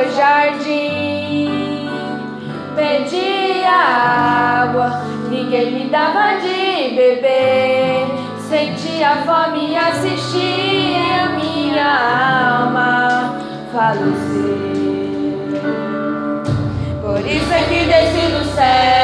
teu jardim. Pedia água, ninguém me dava de beber. Sentia fome e assistia minha alma falecer. Por isso é que desci do céu.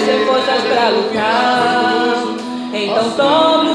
Então orou Ana e disse: O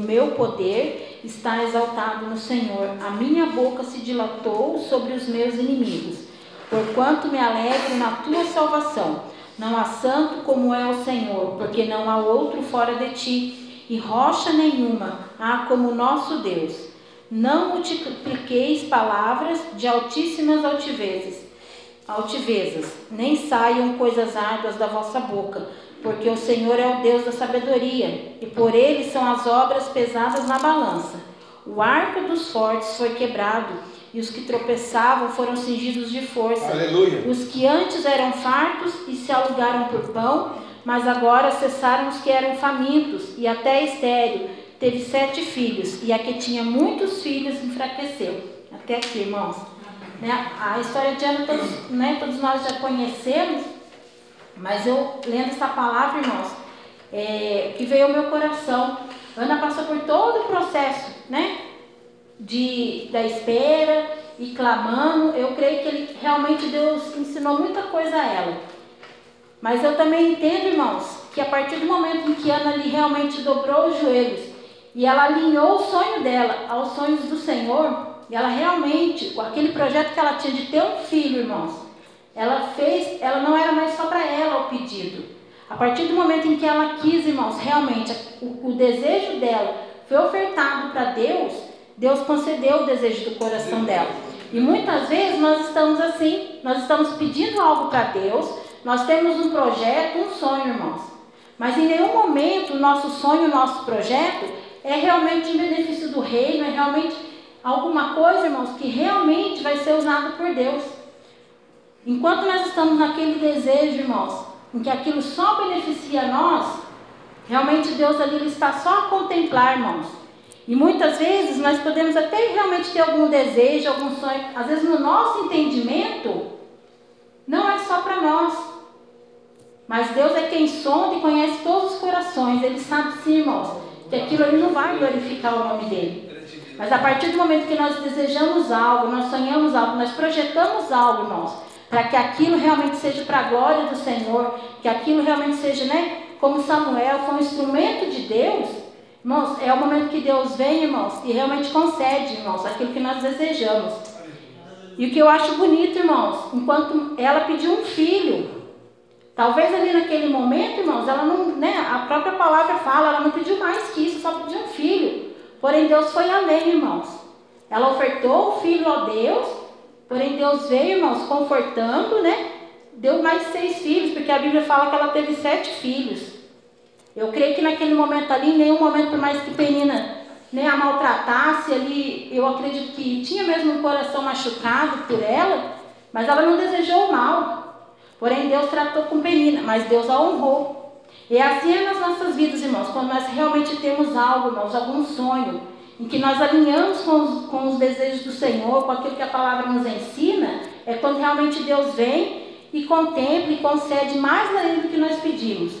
meu poder está exaltado no Senhor. A minha boca se dilatou sobre os meus inimigos, porquanto me alegro na tua salvação. Não há santo como é o Senhor, porque não há outro fora de ti, e rocha nenhuma há como nosso Deus. Não multipliqueis palavras de altíssimas altivezes, altivezas, nem saiam coisas árduas da vossa boca, porque o Senhor é o Deus da sabedoria, e por ele são as obras pesadas na balança. O arco dos fortes foi quebrado, e os que tropeçavam foram cingidos de força. Aleluia. Os que antes eram fartos e se alugaram por pão, mas agora cessaram os que eram famintos, e até estéreo teve sete filhos, e a que tinha muitos filhos enfraqueceu. Até aqui, irmãos. Né? A história de Ana todos, né, todos nós já conhecemos, mas eu lendo essa palavra, irmãos, é, que veio ao meu coração. Ana passou por todo o processo, né? De, da espera e clamando. Eu creio que ele, realmente Deus ensinou muita coisa a ela. Mas eu também entendo, irmãos, que a partir do momento em que Ana ali realmente dobrou os joelhos e ela alinhou o sonho dela aos sonhos do Senhor, e ela realmente, aquele projeto que ela tinha de ter um filho, irmãos, ela fez, ela não era mais só para ela o pedido. A partir do momento em que ela quis, irmãos, realmente o, o desejo dela foi ofertado para Deus, Deus concedeu o desejo do coração dela. E muitas vezes nós estamos assim, nós estamos pedindo algo para Deus, nós temos um projeto, um sonho, irmãos. Mas em nenhum momento o nosso sonho, o nosso projeto é realmente em benefício do reino, é realmente alguma coisa, irmãos, que realmente vai ser usado por Deus. Enquanto nós estamos naquele desejo, irmãos, em que aquilo só beneficia nós, realmente Deus ali está só a contemplar, irmãos. E muitas vezes nós podemos até realmente ter algum desejo, algum sonho, às vezes no nosso entendimento, não é só para nós. Mas Deus é quem sonda e conhece todos os corações. Ele sabe sim, irmãos, que aquilo ali não vai glorificar o nome dele. Mas a partir do momento que nós desejamos algo, nós sonhamos algo, nós projetamos algo, irmãos, para que aquilo realmente seja para a glória do Senhor, que aquilo realmente seja, né, como Samuel, foi um instrumento de Deus, irmãos, é o momento que Deus vem, irmãos, e realmente concede, irmãos, aquilo que nós desejamos. E o que eu acho bonito, irmãos, enquanto ela pediu um filho, talvez ali naquele momento, irmãos, ela não, né, a própria palavra fala, ela não pediu mais que isso, só pediu um filho. Porém, Deus foi além, irmãos. Ela ofertou o filho a Deus, porém, Deus veio, irmãos, confortando, né? Deu mais seis filhos, porque a Bíblia fala que ela teve sete filhos. Eu creio que naquele momento ali, em nenhum momento, por mais que Penina né, a maltratasse ali, eu acredito que tinha mesmo um coração machucado por ela, mas ela não desejou o mal. Porém, Deus tratou com Penina, mas Deus a honrou. E é assim é nas nossas vidas, irmãos, quando nós realmente temos algo, irmãos, algum sonho, em que nós alinhamos com os, com os desejos do Senhor, com aquilo que a palavra nos ensina, é quando realmente Deus vem e contempla e concede mais além do que nós pedimos.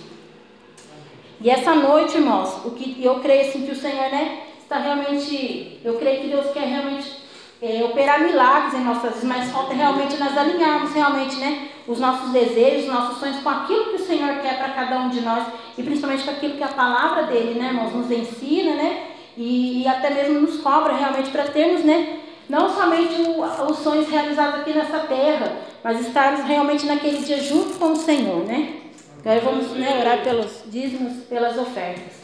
E essa noite, irmãos, o que eu creio assim que o Senhor, né, está realmente, eu creio que Deus quer realmente é, operar milagres em nossas vidas, mas falta realmente nós alinharmos realmente, né, os nossos desejos, os nossos sonhos com aquilo que o Senhor quer para cada um de nós e principalmente com aquilo que a palavra dele, né, irmãos, nos ensina, né, e, até mesmo nos cobra realmente para termos, né, não somente o, os sonhos realizados aqui nessa terra, mas estarmos realmente naquele dia junto com o Senhor, né. Agora vamos né, orar pelos dízimos, pelas ofertas.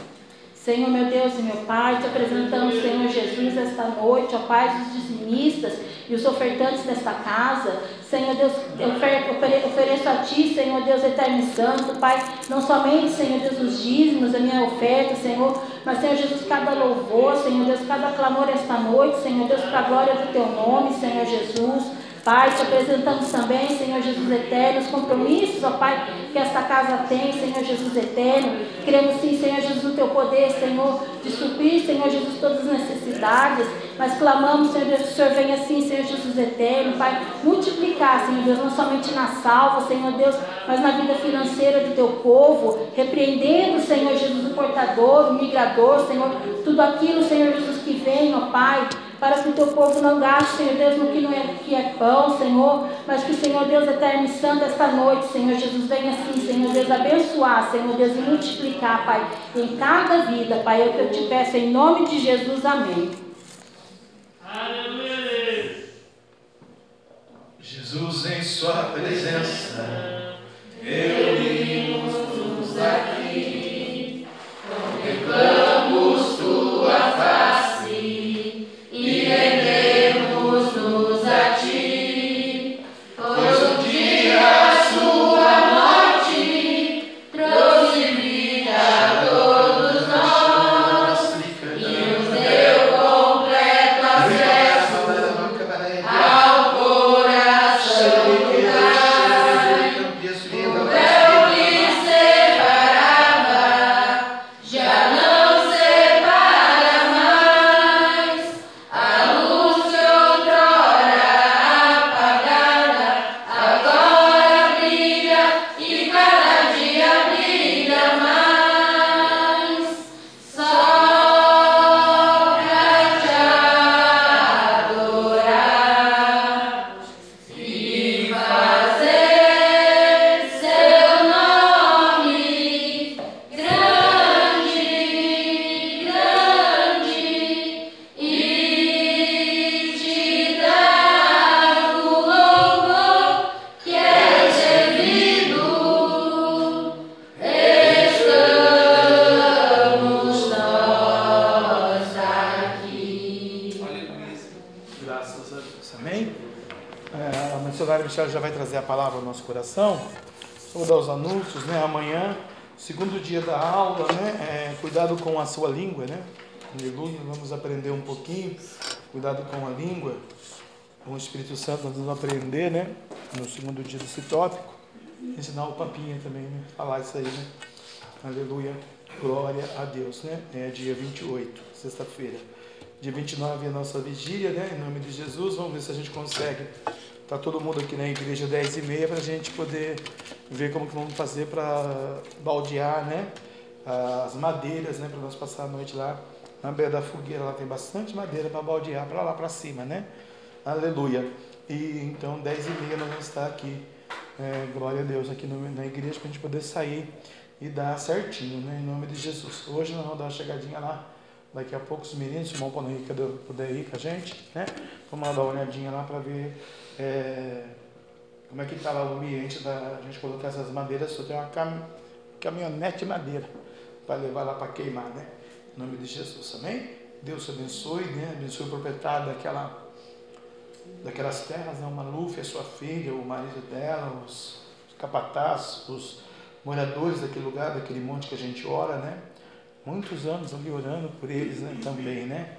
Senhor, meu Deus e meu Pai, te apresentamos, Senhor Jesus, esta noite, ó Pai, os dizimistas e os ofertantes desta casa. Senhor Deus, eu ofereço a Ti, Senhor Deus eterno e santo, Pai, não somente, Senhor Deus, os dízimos, a minha oferta, Senhor, mas, Senhor Jesus, cada louvor, Senhor Deus, cada clamor esta noite, Senhor Deus, para a glória do Teu nome, Senhor Jesus. Pai, te apresentamos também, Senhor Jesus eterno, os compromissos, ó Pai, que esta casa tem, Senhor Jesus eterno. Queremos sim, Senhor Jesus, o teu poder, Senhor, de suprir, Senhor Jesus, todas as necessidades. Mas clamamos, Senhor Deus, que o Senhor venha assim, Senhor Jesus eterno, Pai, multiplicar, Senhor Deus, não somente na salva, Senhor Deus, mas na vida financeira do teu povo, repreendendo, Senhor Jesus, o portador, o migrador, Senhor, tudo aquilo, Senhor Jesus, que vem, ó Pai, para que o teu povo não gaste, Senhor Deus, no que não é, que é pão, Senhor, mas que o Senhor Deus eterno e santo esta noite, Senhor Jesus, venha assim, Senhor Deus, abençoar, Senhor Deus, e multiplicar, Pai, em cada vida, Pai, o que eu te peço, em nome de Jesus, amém. Aleluia. Jesus em sua presença, reunimos-nos coração. Vou dar os anúncios, né? Amanhã, segundo dia da aula, né? É, cuidado com a sua língua, né? Aleluia. Vamos aprender um pouquinho. Cuidado com a língua. O Espírito Santo nós vamos aprender, né? No segundo dia desse tópico. Ensinar o papinha também, né? Falar isso aí, né? Aleluia. Glória a Deus, né? É dia 28, sexta-feira. Dia 29 é a nossa vigília, né? Em nome de Jesus. Vamos ver se a gente consegue. Tá todo mundo aqui na igreja 10 e meia para a gente poder ver como que vamos fazer para baldear, né? As madeiras, né? Para nós passar a noite lá na beira da fogueira. Lá tem bastante madeira para baldear para lá para cima, né? Aleluia. E então 10 e meia nós vamos estar aqui. É, glória a Deus aqui no, na igreja para a gente poder sair e dar certinho, né? Em nome de Jesus. Hoje nós vamos dar uma chegadinha lá. Daqui a pouco os meninos, o irmão Paulo Henrique puder ir com a gente, né? Vamos dar uma olhadinha lá para ver é, como é que está lá o ambiente da gente colocar essas madeiras. Só tem uma cam, caminhonete de madeira para levar lá para queimar, né? Em nome de Jesus, amém? Deus abençoe, né? Abençoe o proprietário daquela, daquelas terras, né? O Maluf, a sua filha, o marido dela, os, os capatazes, os moradores daquele lugar, daquele monte que a gente ora, né? Muitos anos ali orando por eles né? também, né?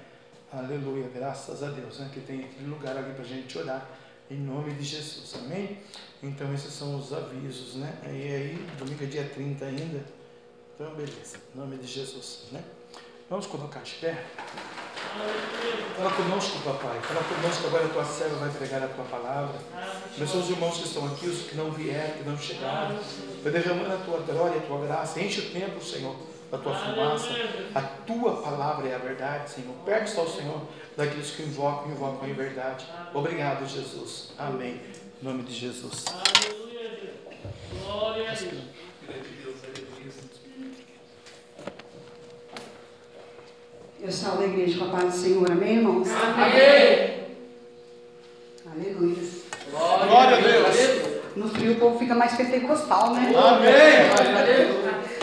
Aleluia, graças a Deus, né? Que tem aquele lugar ali para a gente orar, em nome de Jesus, amém? Então esses são os avisos, né? E aí, domingo é dia 30 ainda, então beleza, em nome de Jesus, né? Vamos colocar de pé? Fala conosco, papai. Fala conosco, agora a tua serva vai pregar a tua palavra. Abençoa os irmãos que estão aqui, os que não vieram, que não chegaram. Vai derramando a tua glória, a tua graça. Enche o templo, Senhor, da tua fumaça. A tua palavra é a verdade, Senhor. Perto está o Senhor daqueles que invocam, invocam em verdade. Obrigado, Jesus. Amém. Em nome de Jesus. Aleluia. Glória a Deus. Eu salvo a igreja com a paz do Senhor, amém, irmãos? Amém. Aleluia. Glória a Deus. No frio o povo fica mais pentecostal, né? Amém.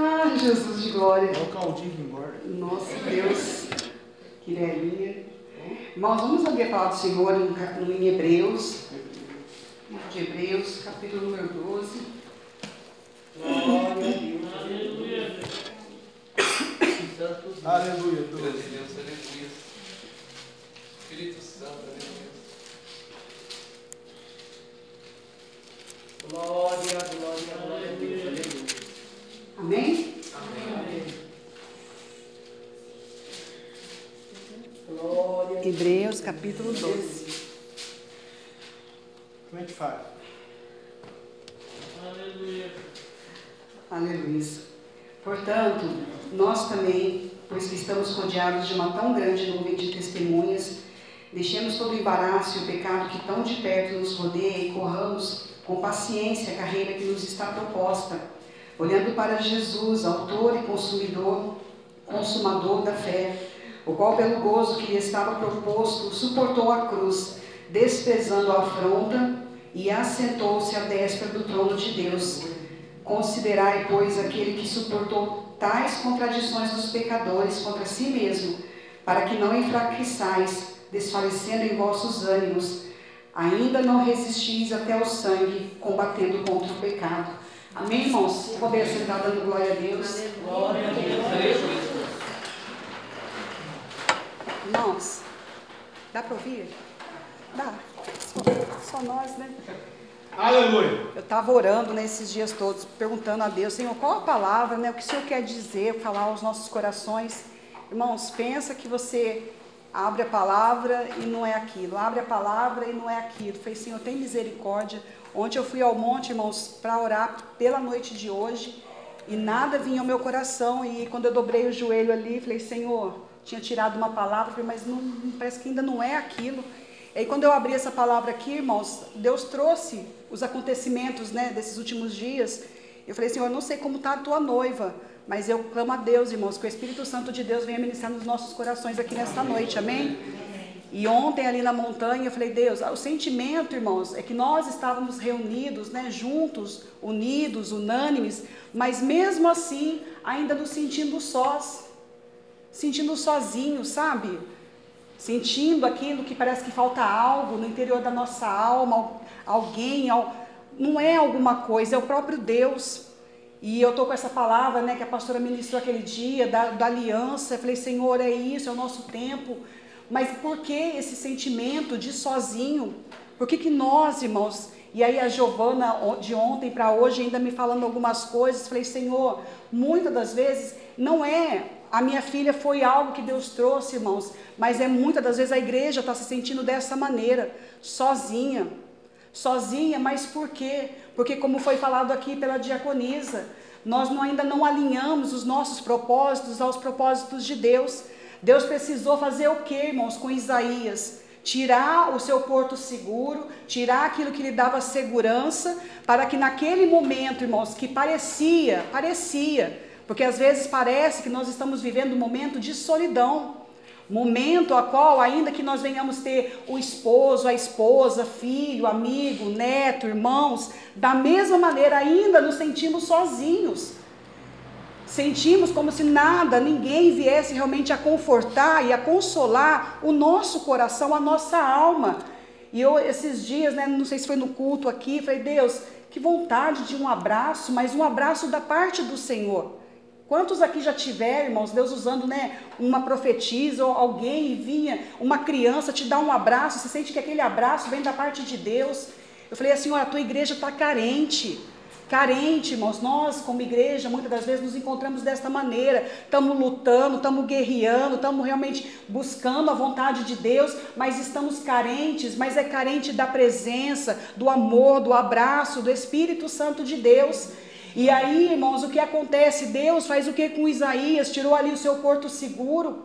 Ah, Jesus de glória. É o caldinho que engorda. Nossa Deus, que velhinha. Irmãos, vamos ouvir a palavra do Senhor no, em Hebreus. Livro de Hebreus, capítulo número 12. Glória a Deus. Aleluia. Aleluia. Glória a Deus, aleluia. Espírito Santo, aleluia. Glória, glória, glória a Deus. Aleluia. Amém? Glória. Hebreus, capítulo 12. Como é que faz? Aleluia. Aleluia. Portanto, nós também, pois que estamos rodeados de uma tão grande nuvem de testemunhas, deixemos todo o embaraço e o pecado que tão de perto nos rodeia e corramos com paciência a carreira que nos está proposta, olhando para Jesus, autor e consumidor, consumador da fé, o qual pelo gozo que lhe estava proposto suportou a cruz, desprezando a afronta e assentou-se à destra do trono de Deus. Considerai, pois, aquele que suportou tais contradições dos pecadores contra si mesmo, para que não enfraqueçais, desfalecendo em vossos ânimos, ainda não resistis até o sangue, combatendo contra o pecado. Amém, irmãos? Poder sentar dando glória a Deus. Glória a Deus. Irmãos, dá para ouvir? Dá. Só, só nós, né? Aleluia. Eu estava orando nesses dias todos, perguntando a Deus, Senhor, qual a palavra, né? O que o Senhor quer dizer, falar aos nossos corações. Irmãos, pensa que você abre a palavra e não é aquilo, abre a palavra e não é aquilo. Falei, Senhor, tem misericórdia. Ontem eu fui ao monte, irmãos, para orar pela noite de hoje e nada vinha ao meu coração. E quando eu dobrei o joelho ali, falei, Senhor, tinha tirado uma palavra, falei, mas não, parece que ainda não é aquilo. E aí quando eu abri essa palavra aqui, irmãos, Deus trouxe os acontecimentos né, desses últimos dias. Eu falei, Senhor, eu não sei como está a tua noiva, mas eu clamo a Deus, irmãos, que o Espírito Santo de Deus venha ministrar nos nossos corações aqui nesta noite, amém? E ontem ali na montanha eu falei, Deus, o sentimento, irmãos, é que nós estávamos reunidos, né, juntos, unidos, unânimes, mas mesmo assim ainda nos sentindo sós, sentindo sozinhos, sabe? Sentindo aquilo que parece que falta algo no interior da nossa alma, alguém, não é alguma coisa, é o próprio Deus. E eu estou com essa palavra, né, que a pastora ministrou aquele dia, da, da aliança. Eu falei, Senhor, é isso, é o nosso tempo. Mas por que esse sentimento de sozinho? Por que, que nós, irmãos, e aí a Giovana de ontem para hoje ainda me falando algumas coisas, falei, Senhor, muitas das vezes não é a minha filha foi algo que Deus trouxe, irmãos, mas é muitas das vezes a igreja está se sentindo dessa maneira, sozinha. Sozinha, mas por quê? Porque, como foi falado aqui pela diaconisa, nós não, ainda não alinhamos os nossos propósitos aos propósitos de Deus. Deus precisou fazer o que, irmãos, com Isaías? Tirar o seu porto seguro, tirar aquilo que lhe dava segurança, para que naquele momento, irmãos, que parecia, parecia, porque às vezes parece que nós estamos vivendo um momento de solidão. Momento a qual, ainda que nós venhamos ter o esposo, a esposa, filho, amigo, neto, irmãos, da mesma maneira ainda nos sentimos sozinhos. Sentimos como se nada, ninguém viesse realmente a confortar e a consolar o nosso coração, a nossa alma. E eu, esses dias, né, não sei se foi no culto aqui, falei, Deus, que vontade de um abraço, mas um abraço da parte do Senhor. Quantos aqui já tiveram, irmãos, Deus usando, né, uma profetisa ou alguém e vinha, uma criança te dá um abraço, você sente que aquele abraço vem da parte de Deus. Eu falei assim, olha, a tua igreja está carente, carente, irmãos. Nós, como igreja, muitas das vezes nos encontramos desta maneira. Estamos lutando, estamos guerreando, estamos realmente buscando a vontade de Deus, mas estamos carentes, mas é carente da presença, do amor, do abraço, do Espírito Santo de Deus. E aí, irmãos, o que acontece? Deus faz o que com Isaías? Tirou ali o seu porto seguro,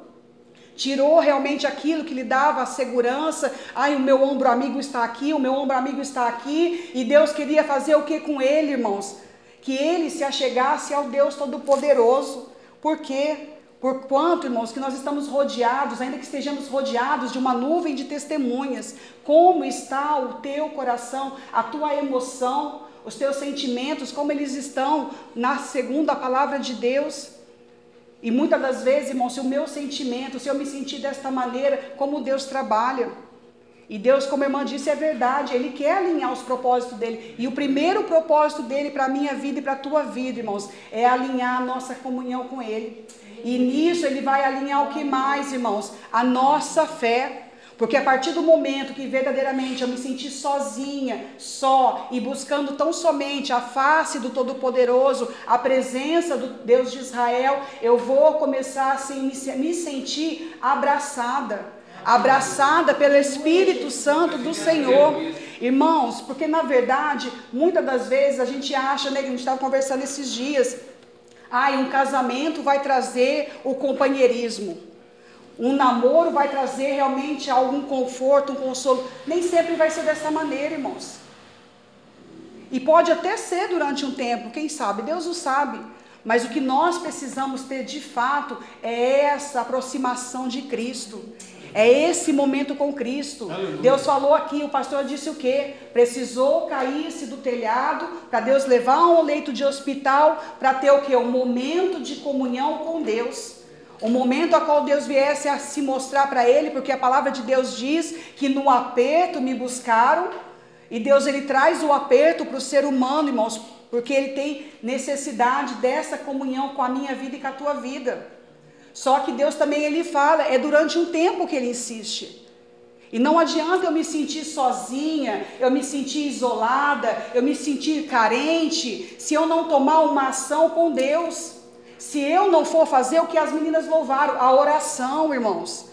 tirou realmente aquilo que lhe dava a segurança. Ai, o meu ombro amigo está aqui, o meu ombro amigo está aqui. E Deus queria fazer o que com ele, irmãos? Que ele se achegasse ao Deus Todo-Poderoso. Por quê? Por quanto, irmãos, que nós estamos rodeados, ainda que estejamos rodeados de uma nuvem de testemunhas, como está o teu coração, a tua emoção, os teus sentimentos, como eles estão na segunda palavra de Deus. E muitas das vezes, irmão, se o meu sentimento, se eu me sentir desta maneira, como Deus trabalha. E Deus, como a irmã disse, é verdade, Ele quer alinhar os propósitos dele. E o primeiro propósito dele para a minha vida e para a tua vida, irmãos, é alinhar a nossa comunhão com Ele. E nisso Ele vai alinhar o que mais, irmãos? A nossa fé. Porque a partir do momento que verdadeiramente eu me senti sozinha, só e buscando tão somente a face do Todo-Poderoso, a presença do Deus de Israel, eu vou começar assim me sentir abraçada abraçada pelo Espírito Santo do Senhor. Irmãos, porque na verdade, muitas das vezes a gente acha, né, a gente estava conversando esses dias, Ai, um casamento vai trazer o companheirismo. Um namoro vai trazer realmente algum conforto, um consolo. Nem sempre vai ser dessa maneira, irmãos. E pode até ser durante um tempo, quem sabe? Deus o sabe. Mas o que nós precisamos ter de fato é essa aproximação de Cristo. É esse momento com Cristo. Aleluia. Deus falou aqui, o pastor disse o quê? Precisou cair-se do telhado para Deus levar um leito de hospital para ter o quê? Um momento de comunhão com Deus. O momento a qual Deus viesse a se mostrar para ele, porque a palavra de Deus diz que no aperto me buscaram, e Deus ele traz o aperto para o ser humano, irmãos, porque ele tem necessidade dessa comunhão com a minha vida e com a tua vida. Só que Deus também ele fala, é durante um tempo que ele insiste. E não adianta eu me sentir sozinha, eu me sentir isolada, eu me sentir carente, se eu não tomar uma ação com Deus. Se eu não for fazer o que as meninas louvaram, a oração, irmãos.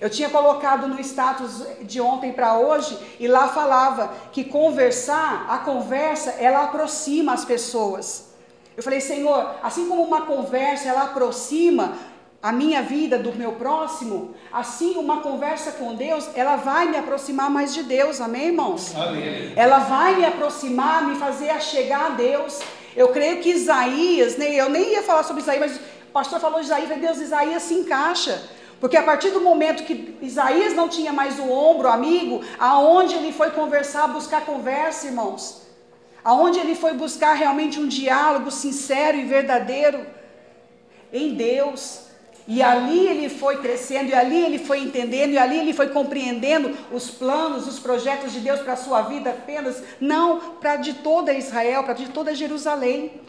Eu tinha colocado no status de ontem para hoje e lá falava que conversar, a conversa, ela aproxima as pessoas. Eu falei, Senhor, assim como uma conversa ela aproxima a minha vida do meu próximo, assim uma conversa com Deus, ela vai me aproximar mais de Deus, amém, irmãos? Amém. Ela vai me aproximar, me fazer chegar a Deus. Eu creio que Isaías, né, eu nem ia falar sobre Isaías, mas o pastor falou de Isaías, falei, Deus, Isaías se encaixa. Porque a partir do momento que Isaías não tinha mais o ombro amigo, aonde ele foi conversar, buscar conversa, irmãos? Aonde ele foi buscar realmente um diálogo sincero e verdadeiro em Deus. E ali ele foi crescendo, e ali ele foi entendendo, e ali ele foi compreendendo os planos, os projetos de Deus para a sua vida apenas, não para de toda Israel, para de toda Jerusalém.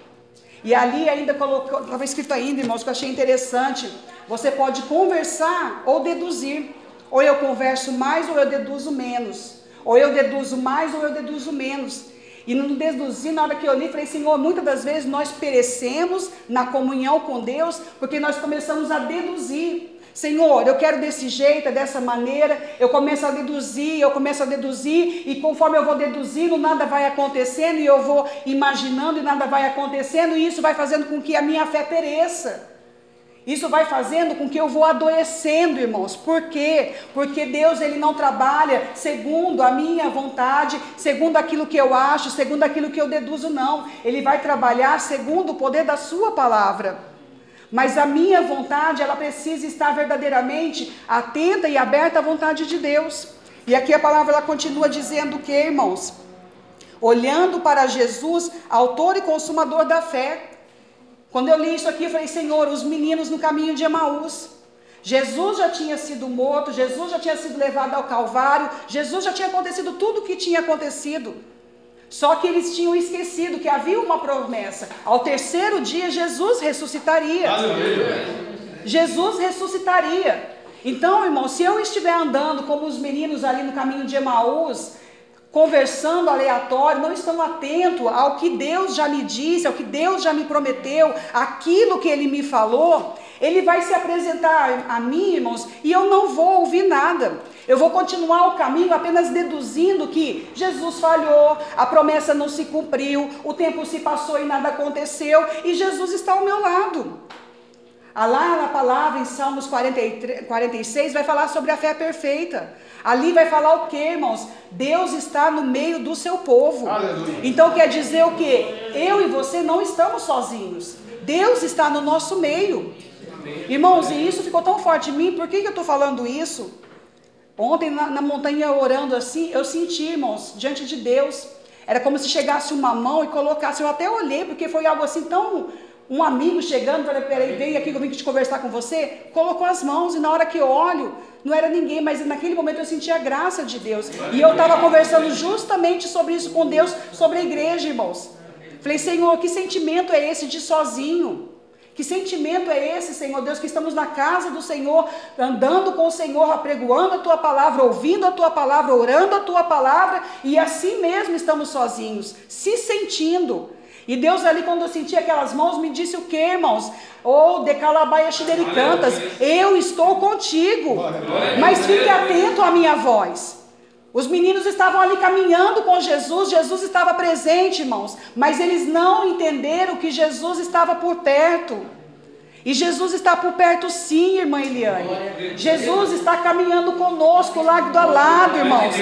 E ali ainda colocou, estava escrito ainda, irmãos, que eu achei interessante. Você pode conversar ou deduzir. Ou eu converso mais ou eu deduzo menos. Ou eu deduzo mais ou eu deduzo menos. E no deduzir, na hora que eu li, falei, Senhor, muitas das vezes nós perecemos na comunhão com Deus, porque nós começamos a deduzir. Senhor, eu quero desse jeito, dessa maneira. Eu começo a deduzir, eu começo a deduzir, e conforme eu vou deduzindo, nada vai acontecendo, e eu vou imaginando, e nada vai acontecendo, e isso vai fazendo com que a minha fé pereça. Isso vai fazendo com que eu vou adoecendo, irmãos. Por quê? Porque Deus ele não trabalha segundo a minha vontade, segundo aquilo que eu acho, segundo aquilo que eu deduzo, não. Ele vai trabalhar segundo o poder da sua palavra. Mas a minha vontade, ela precisa estar verdadeiramente atenta e aberta à vontade de Deus. E aqui a palavra ela continua dizendo que, irmãos, olhando para Jesus, autor e consumador da fé. Quando eu li isso aqui, eu falei, Senhor, os meninos no caminho de Emaús. Jesus já tinha sido morto, Jesus já tinha sido levado ao Calvário, Jesus já tinha acontecido tudo o que tinha acontecido. Só que eles tinham esquecido que havia uma promessa. Ao terceiro dia, Jesus ressuscitaria. Aleluia. Jesus ressuscitaria. Então, irmão, se eu estiver andando como os meninos ali no caminho de Emaús, conversando aleatório, não estão atentos ao que Deus já me disse, ao que Deus já me prometeu, aquilo que Ele me falou, Ele vai se apresentar a mim, irmãos, e eu não vou ouvir nada. Eu vou continuar o caminho apenas deduzindo que Jesus falhou, a promessa não se cumpriu, o tempo se passou e nada aconteceu, e Jesus está ao meu lado. Lá na palavra, em Salmos 43, 46, vai falar sobre a fé perfeita. Ali vai falar o que, irmãos? Deus está no meio do seu povo. Aleluia. Então quer dizer o que? Eu e você não estamos sozinhos. Deus está no nosso meio. Irmãos, e isso ficou tão forte em mim, por que, que eu estou falando isso? Ontem na, na montanha orando assim, eu senti, irmãos, diante de Deus. Era como se chegasse uma mão e colocasse. Eu até olhei, porque foi algo assim tão. Um amigo chegando, falei, peraí, vem aqui que eu vim te conversar com você. Colocou as mãos, e na hora que eu olho, não era ninguém, mas naquele momento eu senti a graça de Deus. E eu estava conversando justamente sobre isso com Deus, sobre a igreja, irmãos. Falei, Senhor, que sentimento é esse de sozinho? Que sentimento é esse, Senhor Deus, que estamos na casa do Senhor, andando com o Senhor, apregoando a tua palavra, ouvindo a tua palavra, orando a tua palavra, e assim mesmo estamos sozinhos, se sentindo. E Deus ali, quando eu senti aquelas mãos, me disse o que, irmãos? Ou oh, decalabaia xidericantas, eu estou contigo, mas fique atento à minha voz. Os meninos estavam ali caminhando com Jesus, Jesus estava presente, irmãos, mas eles não entenderam que Jesus estava por perto. E Jesus está por perto sim, irmã Eliane. Jesus está caminhando conosco lado a lado, irmãos.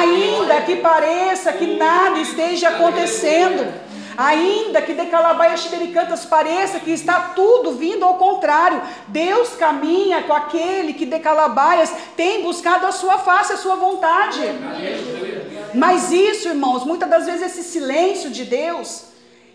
Ainda que pareça que nada esteja acontecendo. Ainda que de Calabaias Xibericantas pareça que está tudo vindo ao contrário, Deus caminha com aquele que de Calabaias tem buscado a sua face, a sua vontade. Mas isso, irmãos, muitas das vezes esse silêncio de Deus,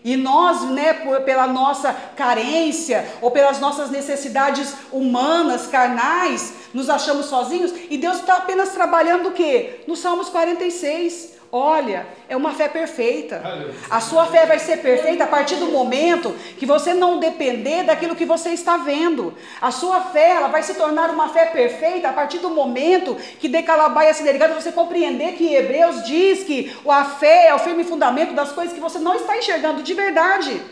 e nós, né, pela nossa carência ou pelas nossas necessidades humanas, carnais, nos achamos sozinhos, e Deus está apenas trabalhando o quê? No Salmos 46. Olha, é uma fé perfeita. A sua fé vai ser perfeita a partir do momento que você não depender daquilo que você está vendo. A sua fé ela vai se tornar uma fé perfeita a partir do momento que de Calabaia se ligado você compreender que Hebreus diz que a fé é o firme fundamento das coisas que você não está enxergando de verdade.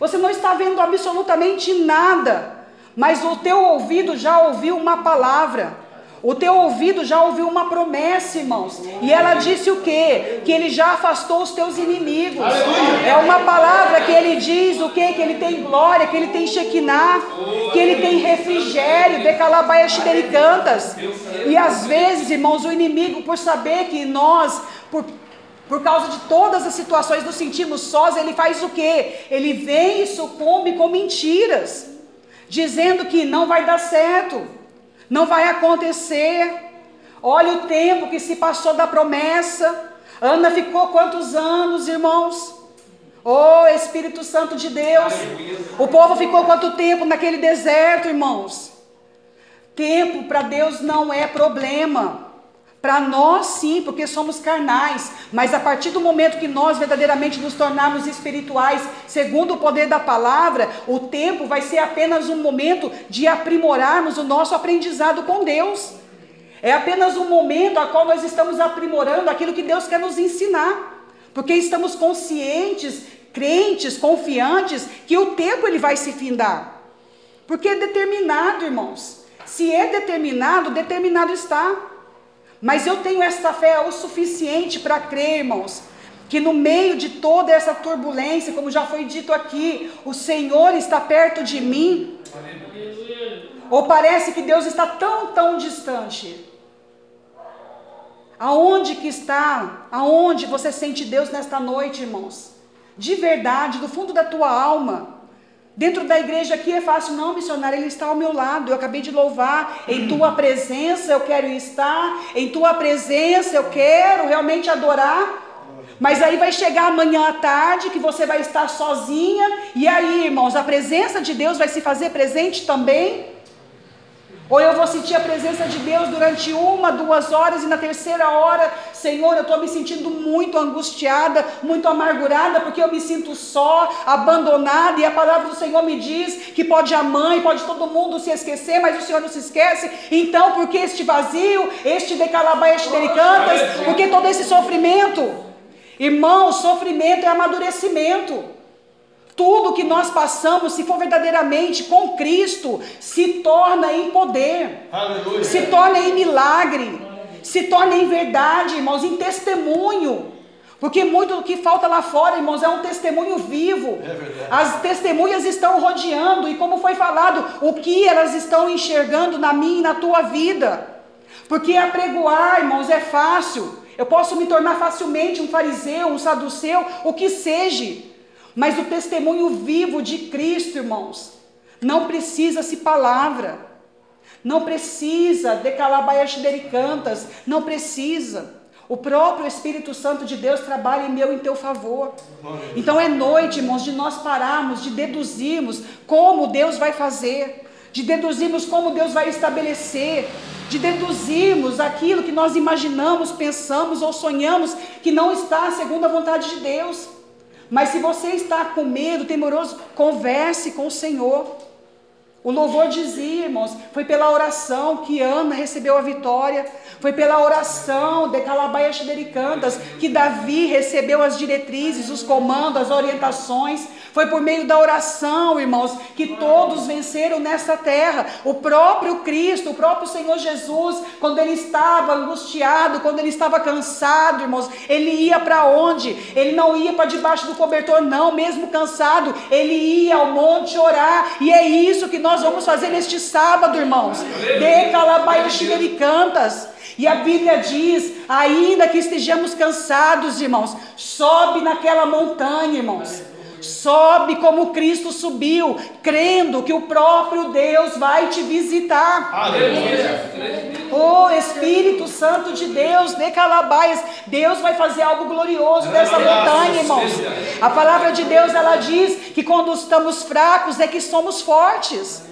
Você não está vendo absolutamente nada, mas o teu ouvido já ouviu uma palavra. O teu ouvido já ouviu uma promessa, irmãos. E ela disse o quê? Que ele já afastou os teus inimigos. É uma palavra que ele diz o quê? Que ele tem glória, que ele tem Shekinah, que ele tem refrigério, decalabaia cantas. E às vezes, irmãos, o inimigo, por saber que nós, por por causa de todas as situações nos sentimos sós, ele faz o quê? Ele vem e sucumbe com mentiras, dizendo que não vai dar certo não vai acontecer. Olha o tempo que se passou da promessa. Ana ficou quantos anos, irmãos? Oh, Espírito Santo de Deus. O povo ficou quanto tempo naquele deserto, irmãos? Tempo para Deus não é problema. Para nós, sim, porque somos carnais, mas a partir do momento que nós verdadeiramente nos tornarmos espirituais, segundo o poder da palavra, o tempo vai ser apenas um momento de aprimorarmos o nosso aprendizado com Deus. É apenas um momento a qual nós estamos aprimorando aquilo que Deus quer nos ensinar, porque estamos conscientes, crentes, confiantes que o tempo ele vai se findar. Porque é determinado, irmãos. Se é determinado, determinado está. Mas eu tenho esta fé o suficiente para crer, irmãos, que no meio de toda essa turbulência, como já foi dito aqui, o Senhor está perto de mim. Ou parece que Deus está tão, tão distante? Aonde que está? Aonde você sente Deus nesta noite, irmãos? De verdade, do fundo da tua alma. Dentro da igreja aqui é fácil, não, missionário, ele está ao meu lado. Eu acabei de louvar. Em tua presença eu quero estar. Em tua presença eu quero realmente adorar. Mas aí vai chegar amanhã à tarde que você vai estar sozinha. E aí, irmãos, a presença de Deus vai se fazer presente também. Ou eu vou sentir a presença de Deus durante uma, duas horas, e na terceira hora, Senhor, eu estou me sentindo muito angustiada, muito amargurada, porque eu me sinto só, abandonada, e a palavra do Senhor me diz que pode a mãe, pode todo mundo se esquecer, mas o Senhor não se esquece. Então, por que este vazio, este decalabai, este delicantas, por que todo esse sofrimento? Irmão, sofrimento é amadurecimento. Tudo que nós passamos, se for verdadeiramente com Cristo, se torna em poder, Aleluia. se torna em milagre, se torna em verdade, irmãos, em testemunho. Porque muito do que falta lá fora, irmãos, é um testemunho vivo. É As testemunhas estão rodeando, e como foi falado, o que elas estão enxergando na minha e na tua vida. Porque apregoar, irmãos, é fácil. Eu posso me tornar facilmente um fariseu, um saduceu, o que seja. Mas o testemunho vivo de Cristo, irmãos, não precisa-se palavra, não precisa de cantas, não precisa. O próprio Espírito Santo de Deus trabalha em meu e em teu favor. Então é noite, irmãos, de nós pararmos, de deduzirmos como Deus vai fazer, de deduzirmos como Deus vai estabelecer, de deduzirmos aquilo que nós imaginamos, pensamos ou sonhamos que não está segundo a vontade de Deus. Mas se você está com medo, temoroso, converse com o Senhor. O louvor dizia, irmãos, foi pela oração que Ana recebeu a vitória, foi pela oração de Calabaia Cantas que Davi recebeu as diretrizes, os comandos, as orientações. Foi por meio da oração, irmãos, que todos venceram nessa terra. O próprio Cristo, o próprio Senhor Jesus, quando ele estava angustiado, quando ele estava cansado, irmãos, ele ia para onde? Ele não ia para debaixo do cobertor, não, mesmo cansado, ele ia ao monte orar. E é isso que nós vamos fazer neste sábado, irmãos. De Calabaia Cantas. E a Bíblia diz: ainda que estejamos cansados, irmãos, sobe naquela montanha, irmãos. Sobe como Cristo subiu, crendo que o próprio Deus vai te visitar. Aleluia. Oh Espírito Santo de Deus, de Calabaias, Deus vai fazer algo glorioso nessa montanha, irmãos. A palavra de Deus ela diz que quando estamos fracos é que somos fortes.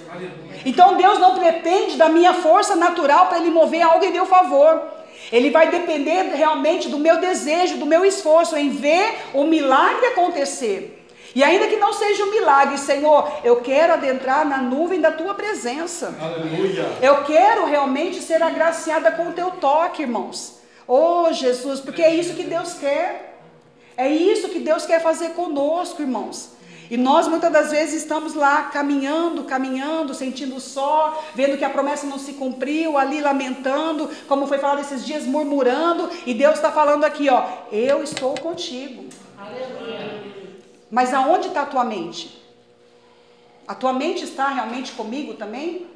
Então Deus não pretende da minha força natural para Ele mover algo em meu favor. Ele vai depender realmente do meu desejo, do meu esforço em ver o milagre acontecer. E ainda que não seja um milagre, Senhor, eu quero adentrar na nuvem da tua presença. Aleluia. Eu quero realmente ser agraciada com o teu toque, irmãos. Oh, Jesus, porque é isso que Deus quer. É isso que Deus quer fazer conosco, irmãos. E nós muitas das vezes estamos lá caminhando, caminhando, sentindo só, vendo que a promessa não se cumpriu, ali lamentando, como foi falado esses dias, murmurando, e Deus está falando aqui, ó, eu estou contigo. Aleluia. Mas aonde está a tua mente? A tua mente está realmente comigo também?